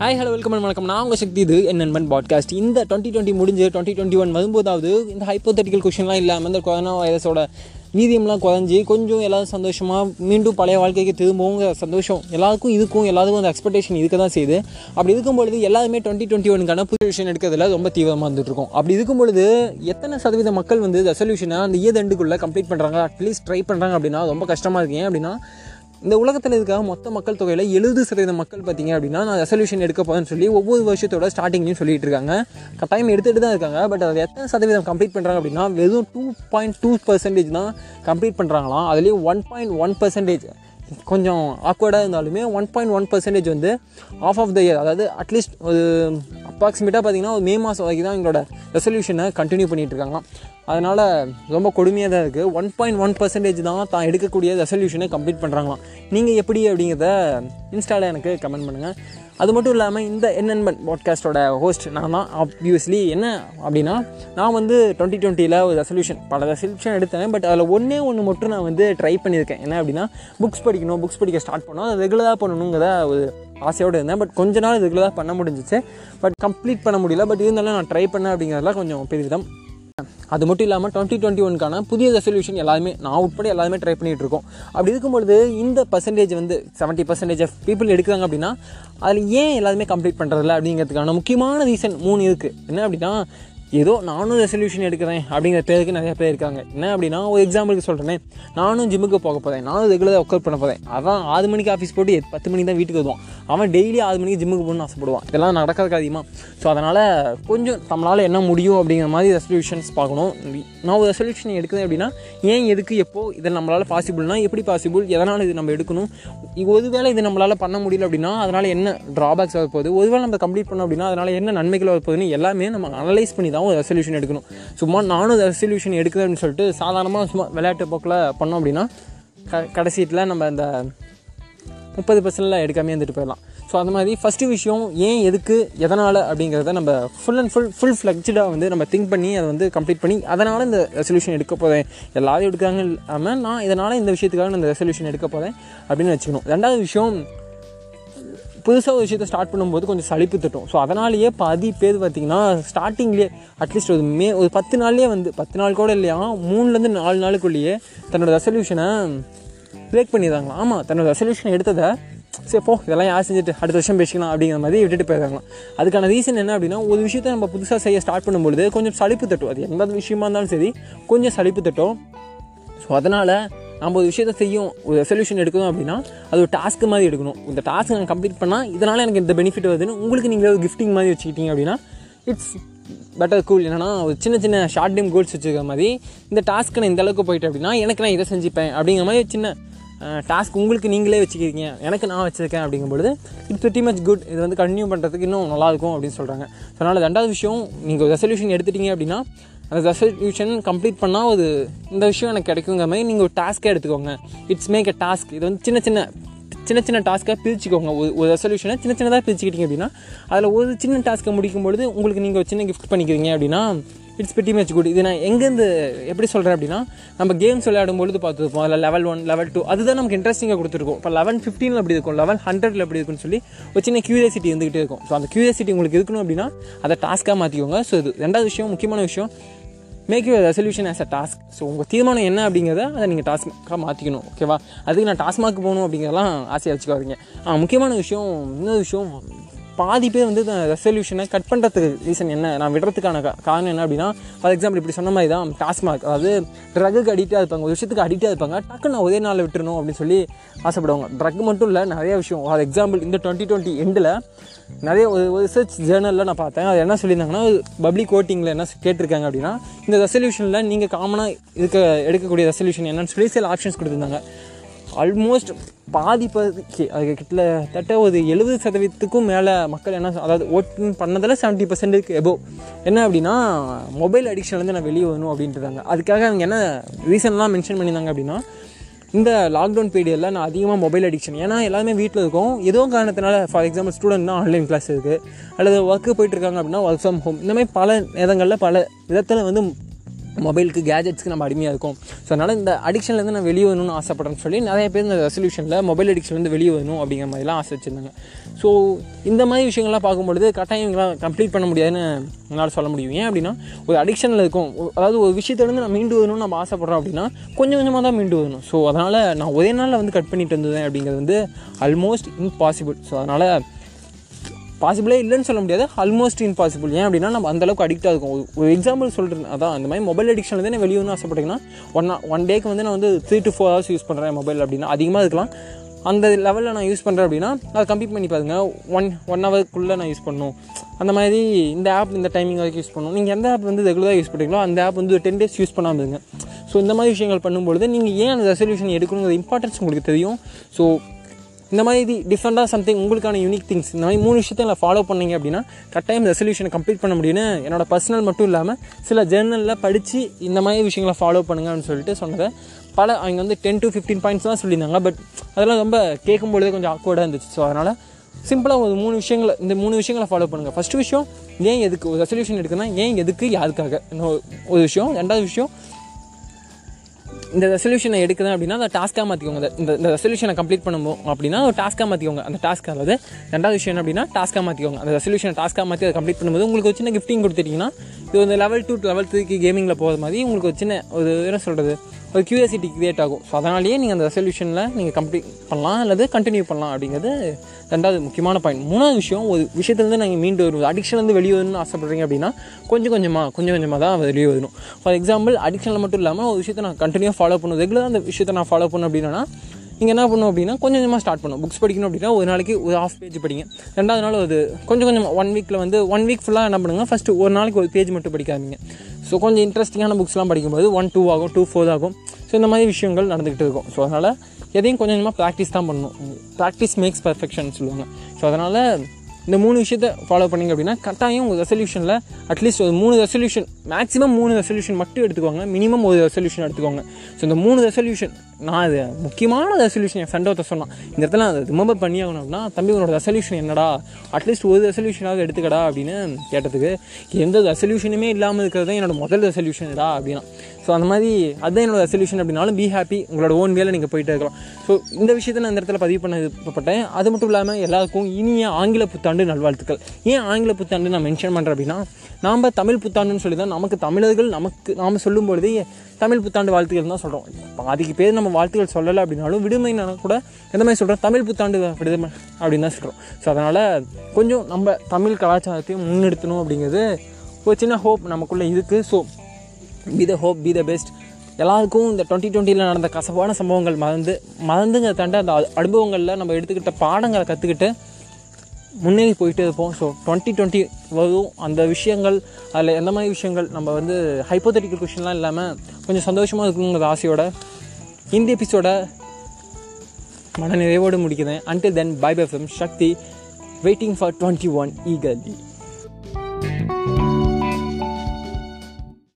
Hi hello welcome and வணக்கம். நான் உங்கள் சக்தி இது என் நண்பன் பாட்காஸ்ட் இந்த டுவெண்ட்டி டுவெண்ட்டி முடிஞ்சு டுவெண்ட்டி டுவெண்ட்டி ஒன் வரும்போதாவது இந்த ஹைப்போதெட்டிக்கல் கொஷின்லாம் இல்லாமல் இந்த கொரோனா வைரஸோட மீதியம்லாம் குறைஞ்சி கொஞ்சம் எல்லோரும் சந்தோஷமாக மீண்டும் பழைய வாழ்க்கைக்கு திரும்பவும் சந்தோஷம் எல்லாருக்கும் இதுக்கும் எல்லாருக்கும் அந்த எக்ஸ்பெக்டேஷன் இருக்க தான் செய்யுது. அப்படி இருக்கும் பொழுது எல்லாருமே டுவெண்ட்டி டுவெண்ட்டி ஒனுக்கான புது விஷயம் எடுக்கிறதுல ரொம்ப தீவிரமாக இருந்துட்டு அப்படி இருக்கும்பொழுது எத்தனை சதவீத மக்கள் வந்து ரெசல்யூஷனை அந்த இயர் கம்ப்ளீட் பண்ணுறாங்க அட்லீஸ்ட் ட்ரை பண்ணுறாங்க அப்படின்னா ரொம்ப கஷ்டமாக இருக்கு. ஏன் அப்படின்னா இந்த உலகத்தில் இருக்க மொத்த மக்கள் தொகையில் எழுபது சதவீத மக்கள் பார்த்தீங்க அப்படின்னா நான் ரெசல்யூஷன் எடுக்க போகிறேன்னு சொல்லி ஒவ்வொரு வருஷத்தோட ஸ்டார்டிங்லையும் சொல்லிட்டு இருக்காங்க. கட்டாயம் எடுத்துகிட்டு தான் இருக்காங்க பட் அது எத்தனை சதவீதம் கம்ப்ளீட் பண்ணுறாங்க அப்படின்னா வெறும் டூ பாயிண்ட் டூ பர்சன்டேஜ் தான் கம்ப்ளீட் பண்ணுறாங்களாம் அதுலேயும் ஒன் பாயிண்ட் ஒன் பர்சன்டேஜ் கொஞ்சம் ஆக்வர்டாக இருந்தாலுமே ஒன் பாயிண்ட் ஒன் பர்சன்டேஜ் வந்து ஆஃப் ஆஃப் த இயர் அதாவது அட்லீஸ்ட் ஒரு அப்ராக்சிமேட்டாக பார்த்தீங்கன்னா ஒரு மே மாதம் வரைக்கும் தான் எங்களோட ரெசல்யூஷனை கண்டினியூ பண்ணிகிட்டு இருக்காங்க அதனால் ரொம்ப கொடுமையாக தான் இருக்குது ஒன் பாயிண்ட் ஒன் பர்சன்டேஜ் தான் தான் எடுக்கக்கூடிய ரெசல்யூஷனை கம்ப்ளீட் பண்ணுறாங்களாம் நீங்கள் எப்படி அப்படிங்கிறத இன்ஸ்டாவில் எனக்கு கமெண்ட் பண்ணுங்கள் அது மட்டும் இல்லாமல் இந்த என்என்பன் பாட்காஸ்ட்டோட ஹோஸ்ட் நான் தான். ஆப்வியஸ்லி என்ன அப்படின்னா நான் வந்து டுவெண்ட்டி டுவெண்ட்டியில் ஒரு ரெசல்யூஷன் பல ரெசல்யூஷன் எடுத்தேன். பட் அதில் ஒன்றே ஒன்று மட்டும் நான் வந்து ட்ரை பண்ணியிருக்கேன். என்ன அப்படின்னா புக்ஸ் படிக்கணும் புக்ஸ் படிக்க ஸ்டார்ட் பண்ணணும். அதை ரெகுலராக பண்ணணுங்கிற ஒரு ஆசையோடு இருந்தேன். பட் கொஞ்ச நாள் ரெகுலராக பண்ண முடிஞ்சிச்சு. பட் கம்ப்ளீட் பண்ண முடியல. பட் இருந்தாலும் நான் ட்ரை பண்ணேன் அப்படிங்கிறதுலாம் கொஞ்சம் பெரிதம் அது மட்டும் இல்லாமல் டுவெண்ட்டி டுவெண்ட்டி ஒன்க்கான புதிய ரெசல்யூஷன் எல்லாருமே நான் உட்பட எல்லாருமே ட்ரை பண்ணிகிட்டு இருக்கோம். அப்படி இருக்கும்பொழுது இந்த பர்சன்டேஜ் வந்து செவன்ட்டி பர்சன்டேஜ் ஆஃப் பீப்புள் எடுக்கிறாங்க அப்படின்னா அதில் ஏன் எல்லாருமே கம்ப்ளீட் பண்ணுறதில்ல அப்படிங்கிறதுக்கான முக்கியமான ரீசன் மூணு இருக்குது என்ன அப்படின்னா ஏதோ நானும் ரெசல்யூஷன் எடுக்கிறேன் அப்படிங்கிற பேருக்கு நிறைய பேர் இருக்காங்க. என்ன அப்படின்னா ஒரு எக்ஸாம்பிளுக்கு சொல்கிறேன் நானும் ஜிம்முக்கு போக போகிறேன் நானும் ரெகுலராக ஒர்க் பண்ண போகிறேன் அதான் ஆறு மணிக்கு ஆஃபீஸ் போட்டு பத்து மணிக்கு தான் வீட்டுக்கு வருவான். அவன் டெய்லி ஆறு மணிக்கு ஜிம்முக்கு போகணும்னு ஆசைப்படுவான். இதெல்லாம் நடக்கிறதுக்கு அதிகமாக ஸோ அதனால் கொஞ்சம் நம்மளால் என்ன முடியும் அப்படிங்கிற மாதிரி ரெசல்யூஷன்ஸ் பார்க்கணும். நான் ஒரு ரெசல்யூஷன் எடுக்கிறேன் அப்படின்னா ஏன் எதுக்கு எப்போ இதை நம்மளால் பாசிபிள்னா எப்படி பாசிபிள் எதனால் இது நம்ம எடுக்கணும்? ஒருவேளை இது நம்மளால் பண்ண முடியல அப்படின்னா அதனால் என்ன ட்ராபேக்ஸ் வரப்போகுது? ஒருவேளை நம்ம கம்ப்ளீட் பண்ணோம் அப்படின்னா அதனால் என்ன நன்மைகள் வரப்போகுதுன்னு எல்லாமே நம்ம அனலைஸ் பண்ணி தான் ஒரு ரெசல்யூஷன் எடுக்கணும். சும்மா நானும் ரெசல்யூஷன் எடுக்கிறேன் அப்படின்னு சொல்லிட்டு சாதாரணமாக சும்மா விளையாட்டு போக்கில் பண்ணோம் அப்படின்னா க கடைசியில் நம்ம இந்த முப்பது பர்சன்டில் எடுக்காமே இருந்துட்டு போயிடலாம். ஸோ அந்த மாதிரி ஃபஸ்ட்டு விஷயம் ஏன் எதுக்கு எதனால் அப்படிங்கிறத நம்ம ஃபுல் அண்ட் ஃபுல் ஃபுல் ஃப்ளெக்ஸ்டாக வந்து நம்ம திங்க் பண்ணி அதை வந்து கம்ப்ளீட் பண்ணி அதனால் இந்த ரெசல்யூஷன் எடுக்க போகிறேன் எல்லாரும் எடுக்கிறாங்க இல்லாமல் நான் இதனால் இந்த விஷயத்துக்காக நான் இந்த ரெசல்யூஷன் எடுக்க போகிறேன் அப்படின்னு வச்சுக்கணும். ரெண்டாவது விஷயம் புதுசாக ஒரு விஷயத்தை ஸ்டார்ட் பண்ணும்போது கொஞ்சம் சளிப்பு தட்டும். ஸோ அதனாலேயே பாதி பேர் பார்த்திங்கன்னா ஸ்டார்டிங்லேயே அட்லீஸ்ட் ஒரு மே ஒரு பத்து நாள்லேயே வந்து பத்து நாள் கூட இல்லையா மூணுலேருந்து நாலு நாளுக்குள்ளேயே தன்னோட ரெசல்யூஷனை பிரேக் பண்ணிடுறாங்களாம். ஆமாம் தன்னோட ரெசல்யூஷன் எடுத்ததை சரி போ இதெல்லாம் யார் செஞ்சுட்டு அடுத்த வருஷம் பேசிக்கலாம் அப்படிங்கிற மாதிரி விட்டுட்டு போயிடுறாங்களாம். அதுக்கான ரீசன் என்ன அப்படின்னா ஒரு விஷயத்தை நம்ம புதுசாக செய்ய ஸ்டார்ட் பண்ணும்பொழுது கொஞ்சம் சளிப்பு தட்டும். அது எந்த விஷயமா இருந்தாலும் சரி கொஞ்சம் சளிப்பு தட்டும். ஸோ அதனால் நம்ம ஒரு விஷயத்தை செய்யும் ஒரு ரெசல்யூஷன் எடுக்கணும் அப்படின்னா அது ஒரு டாஸ்க்கு மாதிரி எடுக்கணும். இந்த டாஸ்க் நான் கம்ப்ளீட் பண்ணால் இதனால் எனக்கு இந்த பெனிஃபிட் வருதுன்னு உங்களுக்கு நீங்கள் ஒரு கிஃப்டிங் மாதிரி வச்சுக்கிட்டீங்க அப்படின்னா இட்ஸ் பெட்டர் கூல் என்னன்னா ஒரு சின்ன சின்ன ஷார்ட் டைம் கோல்ஸ் வச்சுருக்க மாதிரி இந்த டாஸ்க்கு நான் இந்த அளவுக்கு போயிட்டு அப்படின்னா எனக்கு நான் இதை செஞ்சுப்பேன் அப்படிங்கிற மாதிரி சின்ன டாஸ்க் உங்களுக்கு நீங்களே வச்சுக்கிறீங்க. எனக்கு நான் வச்சுருக்கேன் அப்படிங்கும்பொழுது இட்ஸ் வெட்டி மச் குட் இது வந்து கண்டினியூ பண்ணுறதுக்கு இன்னும் நல்லாயிருக்கும் அப்படின்னு சொல்கிறாங்க ஸோ அதனால் ரெண்டாவது விஷயம் நீங்கள் ரெசல்யூஷன் எடுத்துட்டீங்க அப்படின்னா அந்த ரெசல்யூஷன் கம்ப்ளீட் பண்ணால் ஒரு இந்த விஷயம் எனக்கு கிடைக்குங்கிற மாதிரி நீங்கள் ஒரு டாஸ்க்கே எடுத்துக்கோங்க. இட்ஸ் மேக் அ டாஸ்க் இது வந்து சின்ன சின்ன சின்ன சின்ன டாஸ்க்காக பிரிச்சுக்கோங்க. ஒரு ஒரு ரெசல்யூஷனை சின்ன சின்னதாக பிரிச்சுக்கிட்டீங்க அப்படின்னா அதில் ஒரு சின்ன டாஸ்க்கை முடிக்கும் பொழுது உங்களுக்கு நீங்கள் ஒரு சின்ன கிஃப்ட் பண்ணிக்கிறீங்க அப்படின்னா இட்ஸ் பெட்டி மேட்ச் குட் இது நான் எங்கேருந்து எப்படி சொல்கிறேன் அப்படின்னா நம்ம கேம்ஸ் விளையாடும் பொழுது பார்த்துருப்போம். அதில் லெவல் ஒன் லெவல் டூ அதுதான் நமக்கு இன்ட்ரெஸ்டிங்காக கொடுத்துருக்கோம். இப்போ லெவன் ஃபிஃப்டீனில் எப்படி இருக்கும் லெவன் ஹண்ட்ரட்ல எப்படி இருக்குன்னு சொல்லி ஒரு சின்ன க்யூரியாசிட்டி இருந்துகிட்டே இருக்கும். ஸோ அந்த க்யூரியாசிட்டி உங்களுக்கு இருக்கணும் அப்படின்னா அதை டாஸ்க்காக மாற்றிக்கோங்க ஸோ இது ரெண்டாவது விஷயம் முக்கியமான விஷயம். Make you resolution as a task so உங்கள் தீர்மானம் என்ன அப்படிங்கிறத அதை நீங்கள் டாஸ்க்காக மாற்றிக்கணும் ஓகேவா அதுக்கு நான் டாஸ்மாக்கு போகணும் அப்படிங்கிறதெல்லாம் ஆசையாக வச்சுக்காதீங்க. முக்கியமான விஷயம் இன்னொரு விஷயம் பாதி பேர் வந்து ரெசல்யூஷனை கட் பண்ணுறதுக்கு ரீசன் என்ன நான் விடுறதுக்கான காரணம் என்ன அப்படின்னா ஃபார் எக்ஸாம்பிள் இப்படி சொன்ன மாதிரி தான் டாஸ்மாக் அதாவது ட்ரக்குக்கு அடிக்டாக இருப்பாங்க ஒரு விஷயத்துக்கு அடிக்டாக இருப்பாங்க டக்குன்னு நான் ஒரே நாளில் விட்டுறணும் அப்படின்னு சொல்லி ஆசைப்படுவாங்க. ட்ரக் மட்டும் இல்லை நிறைய விஷயம். ஃபார் எக்ஸாம்பிள் இந்த டுவெண்ட்டி டுவெண்ட்டி எண்டில் நிறைய ஒரு ரிசர்ச் ஜேர்னலில் நான் பார்த்தேன். அது என்ன சொல்லியிருந்தாங்கன்னா பப்ளிக் கோட்டிங்கில் என்ன கேட்டிருக்காங்க அப்படின்னா இந்த ரெசல்யூஷனில் நீங்கள் காமனாக இருக்க எடுக்கக்கூடிய ரெசல்யூஷன் என்னன்னு சொல்லி சில ஆப்ஷன்ஸ் கொடுத்துருந்தாங்க. ஆல்மோஸ்ட் பாதி பதி அது கிட்டத்தட்ட ஒரு எழுபது சதவீதத்துக்கும் மேலே மக்கள் என்ன அதாவது ஓட்டிங் பண்ணதில் செவன்ட்டி பர்சன்ட்டுக்கு எபோ என்ன அப்படின்னா மொபைல் அடிக்ஷன்லேருந்து நான் வெளியே வரணும் அப்படின்ட்டுருந்தாங்க அதுக்காக அவங்க என்ன ரீசன்லாம் மென்ஷன் பண்ணியிருந்தாங்க அப்படின்னா இந்த லாக்டவுன் பீரியடில் நான் அதிகமாக மொபைல் அடிக்ஷன் ஏன்னா எல்லாமே வீட்டில் இருக்கும். ஏதோ காரணத்தினால ஃபார் எக்ஸாம்பிள் ஸ்டூடெண்ட்னா ஆன்லைன் கிளாஸ் இருக்குது அல்லது ஒர்க்கு போயிட்டுருக்காங்க அப்படின்னா ஒர்க் ஃப்ரம் ஹோம் இந்த மாதிரி பல நேரங்களில் பல விதத்தில் வந்து மொபைலுக்கு கேஜெட்ஸ்க்கு நம்ம அடிமையாக இருக்கும். ஸோ அதனால் இந்த அடிக்ஷன்லேருந்து நான் வெளியே வரணும்னு ஆசைப்பட்றேன்னு சொல்லி நிறைய பேர் இந்த ரெசல்யூஷனில் மொபைல் அடிக்ஷன்லேருந்து வெளியே வரணும் அப்படிங்கிற மாதிரிலாம் ஆசை வச்சுருந்தாங்க. ஸோ இந்த மாதிரி விஷயங்கள்லாம் பார்க்கும்பொழுது கட்டாயம் இவங்களாம் கம்ப்ளீட் பண்ண முடியாதுன்னு என்னால் சொல்ல முடியும். ஏன் அப்படின்னா ஒரு அடிக்ஷனில் இருக்கும். அதாவது ஒரு விஷயத்துலேருந்து நான் மீண்டு வரணும்னு நம்ம ஆசைப்பட்றோம் அப்படின்னா கொஞ்சம் கொஞ்சமாக தான் மீண்டு வரணும். ஸோ அதனால் நான் ஒரே நாளில் வந்து கட் பண்ணிட்டு வந்தேன் அப்படிங்கிறது வந்து ஆல்மோஸ்ட் இம்பாசிபிள் ஸோ அதனால் பாசிபிளே இல்லைன்னு சொல்ல முடியாது. ஆல்மோஸ்ட் இம்பாசிபிள் ஏன் அப்படின்னா நம்ம அந்த அளவுக்கு அடிக்டாக இருக்கும். ஒரு- எக்ஸாம்பிள் சொல்கிறேன் அதான் அந்த மாதிரி மொபைல் அடிக்ஷன்லேருந்து தான் வெளியே வந்து ஆசைப்பட்டீங்கன்னா ஒன் ஒன் டேக்கு வந்து நான் வந்து three to four hours use பண்ணுறேன் மொபைல் அப்படின்னா. அதிகமாக இருக்கலாம். அந்த லெவலில் நான் யூஸ் பண்ணுறேன் அப்படின்னா அதை கம்ப்ளீட் பண்ணி பாருங்க. ஒன் ஒன் ஹவருக்குள்ளே நான் யூஸ் பண்ணணும். அந்த மாதிரி இந்த ஆப் இந்த டைமிங் வரைக்கும் யூஸ் பண்ணணும். நீங்கள் எந்த ஆப் வந்து ரெகுலராக யூஸ் பண்ணுறீங்களோ அந்த ஆப் வந்து டென் டேஸ் யூஸ் பண்ணாமல் இருங்க. ஸோ இந்த மாதிரி விஷயங்கள் பண்ணும்பொழுது நீங்கள் ஏன் அந்த ரெசல்யூஷன் எடுக்கணுங்கிற இம்பார்ட்டன்ஸ் உங்களுக்கு தெரியும். ஸோ இந்த மாதிரி டிஃப்ரெண்ட்டாக சம்திங் உங்களுக்கான யூனிக் திங்ஸ் இந்த மாதிரி மூணு விஷயத்தை நான் ஃபாலோ பண்ணீங்க அப்படின்னா கட்டாயம் ரெசல்யூஷனை கம்ப்ளீட் பண்ண முடியும்னு என்னோட பர்சனல் மட்டும் இல்லாமல் சில ஜேர்னலில் படித்து இந்த மாதிரி விஷயங்களை ஃபாலோ பண்ணுங்க அப்படின்னு சொல்லிட்டு சொன்னதை பல அவங்க வந்து டென் டு ஃபிஃப்டீன் பாயிண்ட்ஸ் தான் சொல்லியிருந்தாங்க. பட் அதெல்லாம் ரொம்ப கேட்கும்பொழுதே கொஞ்சம் ஆக்வர்டாக இருந்துச்சு. ஸோ அதனால் சிம்பிளாக ஒரு மூணு விஷயங்களை இந்த மூணு விஷயங்களை ஃபாலோ பண்ணுங்கள் ஃபஸ்ட்டு விஷயம் ஏன் எதுக்கு ஒரு ரெசல்யூஷன் எடுக்குன்னா ஏன் எதுக்கு யாருக்காக? ஒரு விஷயம். ரெண்டாவது விஷயம் இந்த ரெசல்யூஷனை எடுக்கிறேன் அப்படின்னா அந்த டாஸ்க்காக மாற்றிக்கோங்க இந்த- இந்த ரெசல்யூஷனை கம்ப்ளீட் பண்ணும்போது அப்படின்னா ஒரு டாஸ்க்காக மாற்றிக்கோங்க அந்த டாஸ்க் அதாவது ரெண்டாவது விஷயம் அப்படின்னா டாஸ்க்காக மாற்றிக்கோங்க அந்த ரெசல்யூஷனை டாஸ்க்காக மாற்றி அதை கம்ப்ளீட் பண்ணும்போது உங்களுக்கு ஒரு சின்ன கிஃப்டிங் கொடுத்துட்டீங்கன்னா இது வந்து லெவல் டூ லெவல் த்ரீக்கு கேமிங்கில் போகிற மாதிரி உங்களுக்கு ஒரு சின்ன ஒரு என்ன சொல்கிறது ஒரு க்யூரியாசிட்டி கிரியேட் ஆகும். ஸோ அதனாலேயே நீங்கள் அந்த ரெசல்யூஷனில் நீங்கள் கம்ப்ளீட் பண்ணலாம் அல்லது கண்டினியூ பண்ணலாம் அப்படிங்கிறது ரெண்டாவது முக்கியமான பாயிண்ட் மூணாவது விஷயம் ஒரு விஷயத்துலேருந்து நீங்கள் மீண்டு வருவது அடிக்ஷன்லேருந்து வெளியே வரணும்னு ஆசைப்பட்றீங்க அப்படின்னா கொஞ்சம் கொஞ்சமாக கொஞ்சம் கொஞ்சமாக தான் வெளியே வரணும். ஃபார் எக்ஸாம்பிள் அடிக்ஷனில் மட்டும் இல்லாமல் ஒரு விஷயத்தை நான் கண்டினியூ ஃபாலோ பண்ணும் ரெகுலராக அந்த விஷயத்தை நான் ஃபாலோ பண்ணணும் அப்படின்னா நீங்கள் என்ன பண்ணணும் அப்படின்னா கொஞ்சம் கொஞ்சமாக ஸ்டார்ட் பண்ணும் புக்ஸ் படிக்கணும் அப்படின்னா ஒரு நாளைக்கு ஒரு ஹாஃப் பேஜ் படிங்க. ரெண்டாவது நாள் ஒரு கொஞ்சம் கொஞ்சம் ஒன் வீக்கில் வந்து ஒன் வீக் ஃபுல்லாக என்ன பண்ணுங்கள் ஃபஸ்ட்டு ஒரு நாளைக்கு ஒரு பேஜ் மட்டும் படிக்காதீங்க. ஸோ கொஞ்சம் இன்ட்ரெஸ்டிங்கான புக்ஸ்லாம் படிக்கும்போது ஒன் டூ ஆகும் டூ ஃபோர் ஆகும். ஸோ இந்த மாதிரி விஷயங்கள் நடந்துக்கிட்டு இருக்கும். ஸோ அதனால் எதையும் கொஞ்சம் கொஞ்சமாக ப்ராக்டிஸ் தான் பண்ணணும். ப்ராக்டிஸ் மேக்ஸ் பர்ஃபெக்ஷன் சொல்லுவாங்க. ஸோ அதனால் இந்த மூணு விஷயத்தை ஃபாலோ பண்ணீங்க அப்படின்னா கட்டாயம் உங்கள் ரெசல்யூஷனில் அட்லீஸ்ட் ஒரு மூணு ரெசல்யூஷன் மேக்ஸிமம் மூணு ரெசல்யூஷன் மட்டும் எடுத்துக்கோங்க. மினிமம் ஒரு ரெசல்யூஷன் எடுத்துக்கோங்க. ஸோ இந்த மூணு ரெசல்யூஷன் நான் அது முக்கியமான ரெசல்யூஷன் என் ஃப்ரெண்டை சொன்னான். இந்த இடத்துல அதை ரிமெம்பர் பண்ணி ஆகணும் அப்படின்னா தம்பி உனோட ரெசல்யூஷன் என்னடா? அட்லீஸ்ட் ஒரு ரெசல்யூஷனாவது எடுத்துக்கடா அப்படின்னு கேட்டதுக்கு எந்த ரெசல்யூஷனுமே இல்லாமல் இருக்கிறது தான் என்னோட முதல் ரெசல்யூஷன்டா அப்படின்னா. ஸோ அந்த மாதிரி அதுதான் என்னோட ரெசல்யூஷன் அப்படின்னாலும் பி ஹாப்பி உங்களோட ஓன் வேலை நீங்கள் போயிட்டு இருக்கலாம். ஸோ இந்த விஷயத்தை நான் இந்த இடத்துல பதிவு பண்ண விருப்பப்பட்டேன் அது மட்டும் இல்லாமல் எல்லாருக்கும் இனிய ஆங்கில புத்தாண்டு நல்வாழ்த்துக்கள். ஏன் ஆங்கில புத்தாண்டு நான் மென்ஷன் பண்ணுறேன் அப்படின்னா நாம் தமிழ் புத்தாண்டுன்னு சொல்லி தான் நமக்கு தமிழர்கள் நமக்கு நாம் சொல்லும் பொழுதே தமிழ் புத்தாண்டு வாழ்த்துக்கள் தான் சொல்கிறோம் பாதிக்கு பேர் நம்ம வாழ்த்துக்கள் சொல்லலை அப்படின்னாலும் விடுமை கூட எந்த மாதிரி சொல்கிறோம் தமிழ் புத்தாண்டு விடுதலை அப்படின்னு தான் சொல்கிறோம் ஸோ அதனால் கொஞ்சம் நம்ம தமிழ் கலாச்சாரத்தையும் முன்னெடுத்தணும் அப்படிங்கிறது ஒரு சின்ன ஹோப் நமக்குள்ளே இருக்குது so be the hope be the best எல்லாருக்கும் இந்த டுவெண்ட்டி டுவெண்ட்டியில் நடந்த கசப்பான சம்பவங்கள் மறந்து மறந்துங்க தாண்டி அந்த அனுபவங்களில் நம்ம எடுத்துக்கிட்ட பாடங்களை கற்றுக்கிட்டு முன்னேறி போயிட்டே இருப்போம். ஸோ டுவெண்ட்டி டுவெண்ட்டி வரும். அந்த விஷயங்கள் அதில் எந்த மாதிரி விஷயங்கள் நம்ம வந்து ஹைப்போதெட்டிக்கல் கொஷின்லாம் இல்லாமல் கொஞ்சம் சந்தோஷமாக இருக்கணுங்கிற ஆசையோட இந்த எபிசோட மன நிறைவோடு முடிக்கிறேன். Until then bye bye from Shakti waiting for twenty one eagerly